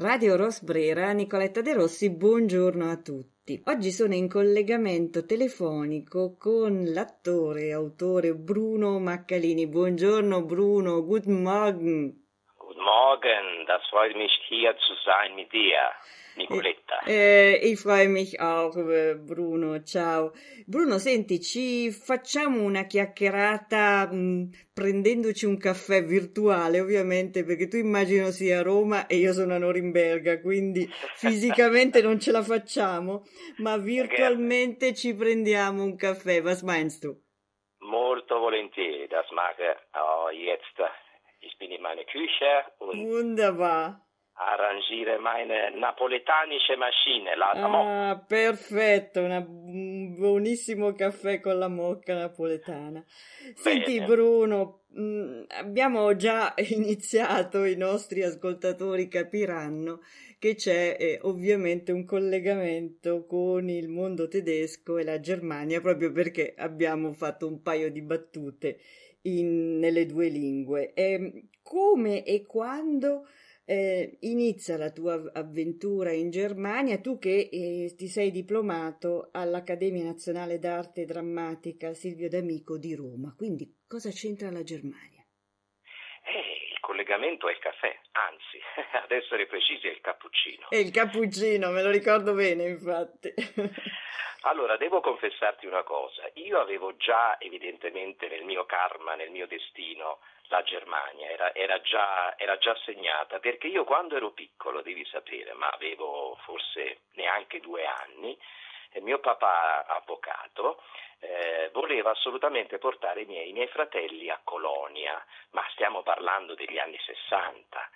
Radio Rosbrera, Nicoletta De Rossi, buongiorno a tutti. Oggi sono in collegamento telefonico con l'attore e autore Bruno Maccalini. Buongiorno Bruno, guten Morgen. Guten Morgen, das freut mich hier zu sein mit dir. Nicoletta. Eh, ich freue mich auch, eh, Bruno. Ciao. Bruno, senti, ci facciamo una chiacchierata mh, prendendoci un caffè virtuale, ovviamente, perché tu immagino sia a Roma e io sono a Norimberga, quindi fisicamente non ce la facciamo, ma virtualmente ci prendiamo un caffè. Was meinst du? Molto volentieri, das mache oh, jetzt. Ich bin in meiner Küche und Wunderbar. Arrangiere meine napoletanische Maschine, la Ah, mo- perfetto, una- un buonissimo caffè con la mocca napoletana. Senti Bene. Bruno, mh, abbiamo già iniziato, i nostri ascoltatori capiranno che c'è eh, ovviamente un collegamento con il mondo tedesco e la Germania, proprio perché abbiamo fatto un paio di battute in- nelle due lingue. Ehm, come e quando eh, inizia la tua av- avventura in Germania, tu che eh, ti sei diplomato all'Accademia Nazionale d'Arte Drammatica Silvio D'Amico di Roma. Quindi cosa c'entra la Germania? Eh, il collegamento è il caffè, anzi, ad essere precisi è il cappuccino. E il cappuccino, me lo ricordo bene, infatti. Allora, devo confessarti una cosa, io avevo già evidentemente nel mio karma, nel mio destino, la Germania, era, era già, era già segnata, perché io quando ero piccolo, devi sapere, ma avevo forse neanche due anni, eh, mio papà avvocato eh, voleva assolutamente portare i miei, i miei fratelli a Colonia, ma stiamo parlando degli anni 60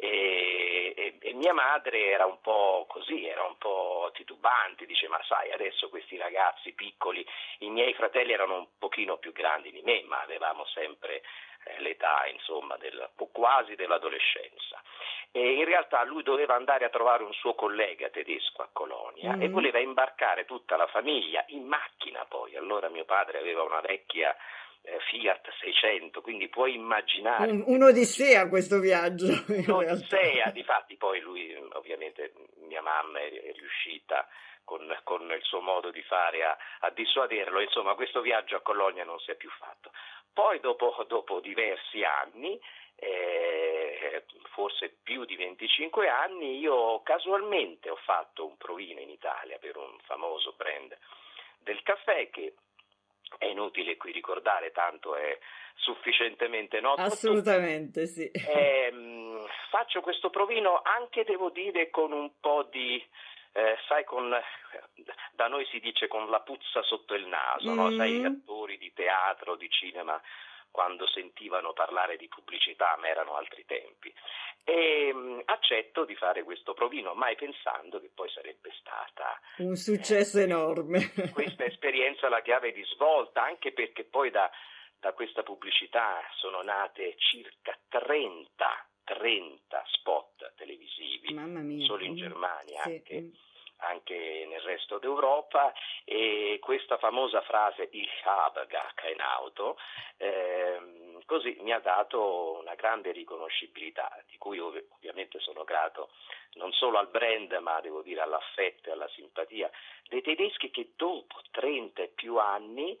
e, e- e mia madre era un po' così, era un po' titubante, dice ma sai adesso questi ragazzi piccoli, i miei fratelli erano un pochino più grandi di me, ma avevamo sempre l'età insomma del, quasi dell'adolescenza e in realtà lui doveva andare a trovare un suo collega tedesco a Colonia Mhm. e voleva imbarcare tutta la famiglia in macchina poi, allora mio padre aveva una vecchia eh, Fiat 600, quindi puoi immaginare Un- Un'odissea questo viaggio, in realtà. Odissea, difatti poi lui, ovviamente mia mamma è, è riuscita con, con il suo modo di fare a, a dissuaderlo, insomma questo viaggio a Colonia non si è più fatto. Poi dopo, dopo diversi anni, eh, forse più di 25 anni, io casualmente ho fatto un provino in Italia per un famoso brand del caffè che è inutile qui ricordare, tanto è sufficientemente noto. Assolutamente, sì. Ehm, faccio questo provino anche, devo dire, con un po' di, eh, sai, con, da noi si dice con la puzza sotto il naso, no? Mm. sai, gli attori di teatro, di cinema, quando sentivano parlare di pubblicità, ma erano altri tempi. E mm, accetto di fare questo provino, mai pensando che poi sarebbe stata Un successo enorme. questa esperienza la chiave di svolta, anche perché poi da, da questa pubblicità sono nate circa 30, 30 spot televisivi, solo in Germania, sì, anche, anche nel resto d'Europa, e questa famosa frase Ich habe gar kein Auto, ehm, così mi ha dato una grande riconoscibilità, di cui ov- ovviamente sono grato non solo al brand, ma devo dire all'affetto e alla simpatia dei tedeschi che dopo 30 e più anni,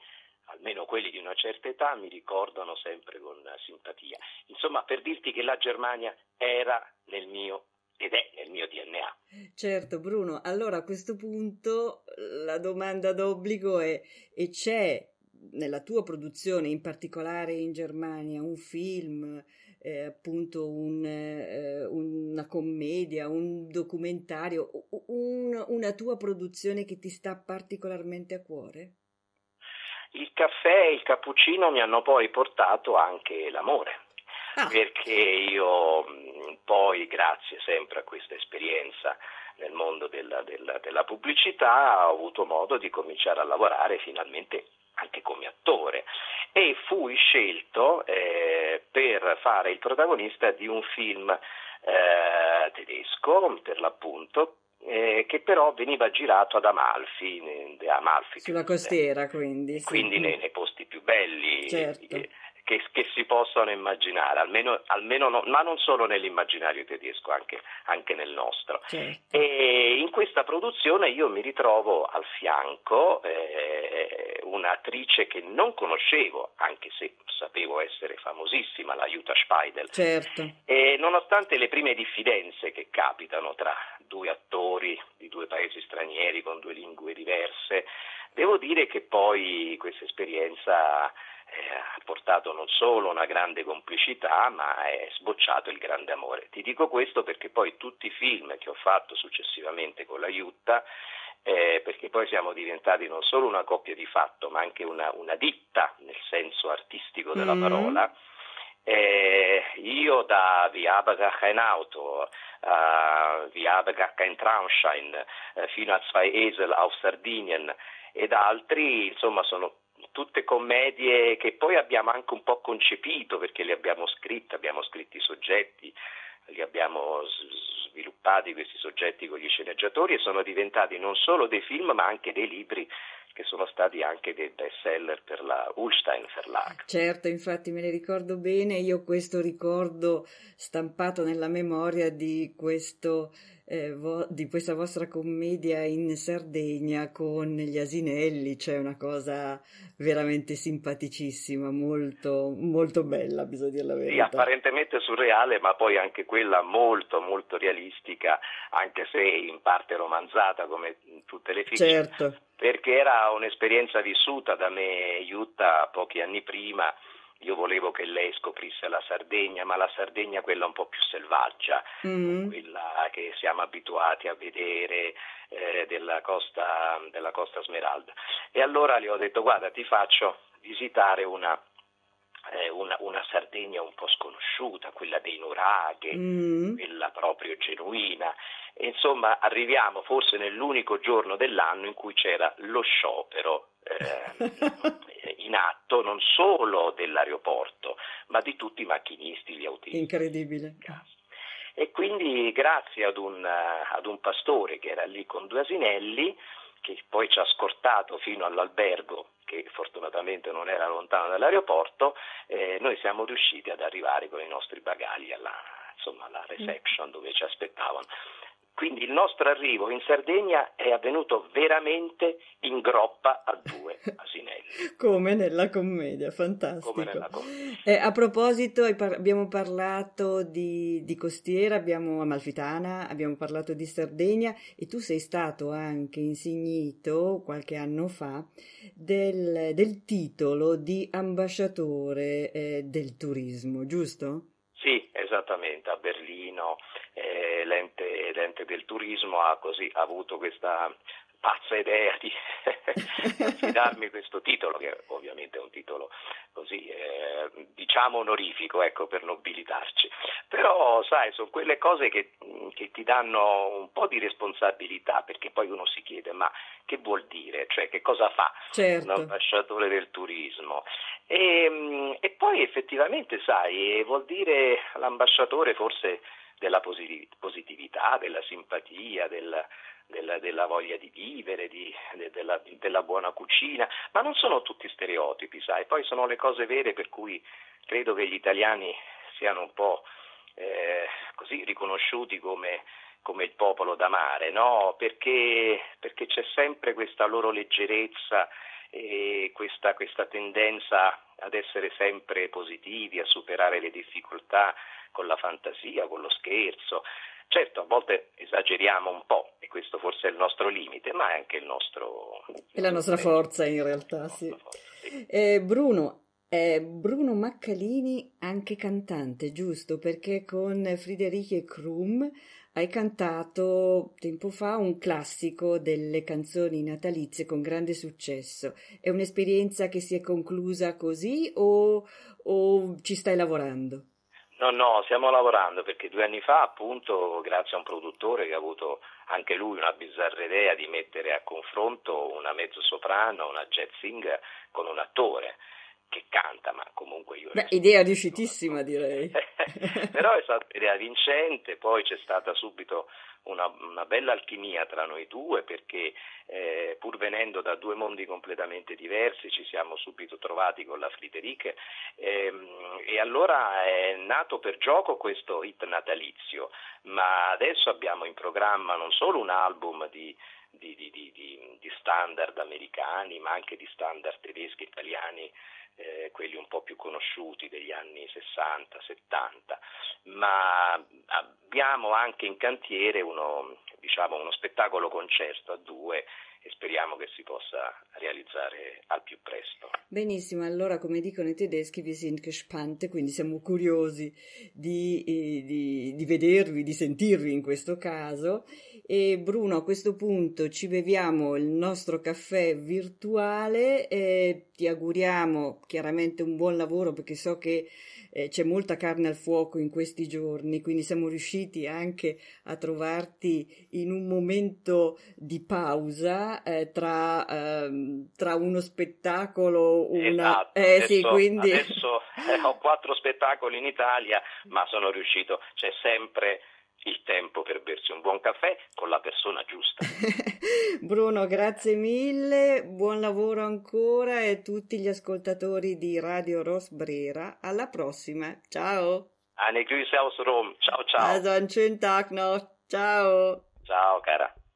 almeno quelli di una certa età, mi ricordano sempre con simpatia. Insomma, per dirti che la Germania era nel mio ed è nel mio DNA. Certo, Bruno, allora a questo punto la domanda d'obbligo è: e c'è nella tua produzione, in particolare in Germania, un film, eh, appunto un, eh, una commedia, un documentario, un- una tua produzione che ti sta particolarmente a cuore? Il caffè e il cappuccino mi hanno poi portato anche l'amore. Ah, perché io poi, grazie sempre a questa esperienza nel mondo della, della- della pubblicità, ho avuto modo di cominciare a lavorare finalmente anche come attore e fui scelto eh, per fare il protagonista di un film eh, tedesco, per l'appunto, eh, che però veniva girato ad Amalfi, Amalfi sulla costiera, quindi. sì. quindi nei, nei posti più belli Certo. che, che, che, si possano immaginare, almeno, almeno no, ma non solo nell'immaginario tedesco, anche, anche nel nostro. Certo. E in questa produzione io mi ritrovo al fianco eh, un'attrice che non conoscevo, anche se sapevo essere famosissima, la Jutta Speidel. Certo. E nonostante le prime diffidenze che capitano tra due attori di due paesi stranieri con due lingue diverse, devo dire che poi questa esperienza portato non solo una grande complicità, ma è sbocciato il grande amore. Ti dico questo perché poi tutti i film che ho fatto successivamente con la Jutta, eh, perché poi siamo diventati non solo una coppia di fatto, ma anche una, una ditta nel senso artistico della mm. parola. Eh, io da Viabagach in Auto, uh, Viabagach in Traunstein, uh, fino a Zwei Esel auf Sardinien ed altri, insomma, sono tutte commedie che poi abbiamo anche un po' concepito perché le abbiamo scritte, abbiamo scritto i soggetti, li abbiamo sviluppati questi soggetti con gli sceneggiatori e sono diventati non solo dei film ma anche dei libri che sono stati anche dei best seller per la Ulstein Verlag. Certo, infatti me ne ricordo bene, io questo ricordo stampato nella memoria di questo eh, vo- di questa vostra commedia in Sardegna con gli asinelli, c'è una cosa veramente simpaticissima, molto, molto bella, bisogna dire la verità. Sì, apparentemente surreale, ma poi anche quella molto, molto realistica, anche se in parte romanzata come tutte le fiction. Certo. Perché era un'esperienza vissuta da me, Jutta, pochi anni prima io volevo che lei scoprisse la Sardegna, ma la Sardegna quella un po' più selvaggia, mm. quella che siamo abituati a vedere eh, della, costa, della Costa Smeralda. E allora le ho detto guarda ti faccio visitare una, eh, una, una, Sardegna un po' sconosciuta, quella dei nuraghe, mm. quella proprio genuina. E, insomma, arriviamo forse nell'unico giorno dell'anno in cui c'era lo sciopero eh, in atto non solo dell'aeroporto, ma di tutti i macchinisti, gli autisti. Incredibile. E quindi grazie ad un, ad un pastore che era lì con due asinelli, che poi ci ha scortato fino all'albergo che fortunatamente non era lontano dall'aeroporto, eh, noi siamo riusciti ad arrivare con i nostri bagagli alla, insomma, alla reception dove ci aspettavano. Quindi il nostro arrivo in Sardegna è avvenuto veramente in groppa a due asinelli. Come nella commedia, fantastico. Nella commedia. Eh, a proposito, abbiamo parlato di, di, Costiera, abbiamo Amalfitana, abbiamo parlato di Sardegna e tu sei stato anche insignito qualche anno fa del, del titolo di ambasciatore eh, del turismo, giusto? Sì, esattamente, a Berlino l'ente, del turismo ha, così, ha avuto questa pazza idea di affidarmi questo titolo, che ovviamente è un titolo così, eh, diciamo onorifico, ecco, per nobilitarci. Però, sai, sono quelle cose che, che, ti danno un po' di responsabilità, perché poi uno si chiede, ma che vuol dire? Cioè, che cosa fa certo. un ambasciatore del turismo? E, e poi effettivamente, sai, vuol dire l'ambasciatore forse della positività, della simpatia, del, della, della, voglia di vivere, di, de, della, della, buona cucina, ma non sono tutti stereotipi, sai, poi sono le cose vere per cui credo che gli italiani siano un po' eh, così riconosciuti come, come, il popolo d'amare, no? perché, perché c'è sempre questa loro leggerezza e questa, questa tendenza ad essere sempre positivi, a superare le difficoltà con la fantasia, con lo scherzo. Certo, a volte esageriamo un po' e questo forse è il nostro limite, ma è anche il nostro... È la nostra forza in realtà, sì. Forza, sì. Eh, Bruno, è Bruno Maccalini anche cantante, giusto? Perché con Friederike Krum hai cantato tempo fa un classico delle canzoni natalizie con grande successo. È un'esperienza che si è conclusa così o, o ci stai lavorando? No, no, stiamo lavorando perché due anni fa, appunto, grazie a un produttore che ha avuto anche lui una bizzarra idea di mettere a confronto una mezzo soprano, una jazz singer con un attore. Che canta, ma comunque io... Beh, idea riuscitissima direi. Però è stata un'idea vincente, poi c'è stata subito una, una, bella alchimia tra noi due perché eh, pur venendo da due mondi completamente diversi ci siamo subito trovati con la Friedrich ehm, e allora è nato per gioco questo hit natalizio, ma adesso abbiamo in programma non solo un album di di, di, di, di, standard americani, ma anche di standard tedeschi e italiani, eh, quelli un po' più conosciuti degli anni 60-70, ma abbiamo anche in cantiere uno, diciamo, uno spettacolo concerto a due e speriamo che si possa realizzare al più presto. Benissimo, allora come dicono i tedeschi, wir sind gespannt, quindi siamo curiosi di, eh, di, di vedervi, di sentirvi in questo caso. E Bruno, a questo punto ci beviamo il nostro caffè virtuale e ti auguriamo chiaramente un buon lavoro perché so che eh, c'è molta carne al fuoco in questi giorni, quindi siamo riusciti anche a trovarti in un momento di pausa eh, tra, ehm, tra, uno spettacolo, una... Esatto, eh, adesso, sì, quindi... adesso eh, ho quattro spettacoli in Italia, ma sono riuscito, c'è sempre il tempo per bersi un buon caffè con la persona giusta. Bruno, grazie mille, buon lavoro ancora e a tutti gli ascoltatori di Radio Rosbrera. Alla prossima, ciao! Eine Grüße aus Rom, ciao ciao! Also einen schönen Tag noch, ciao! Ciao cara!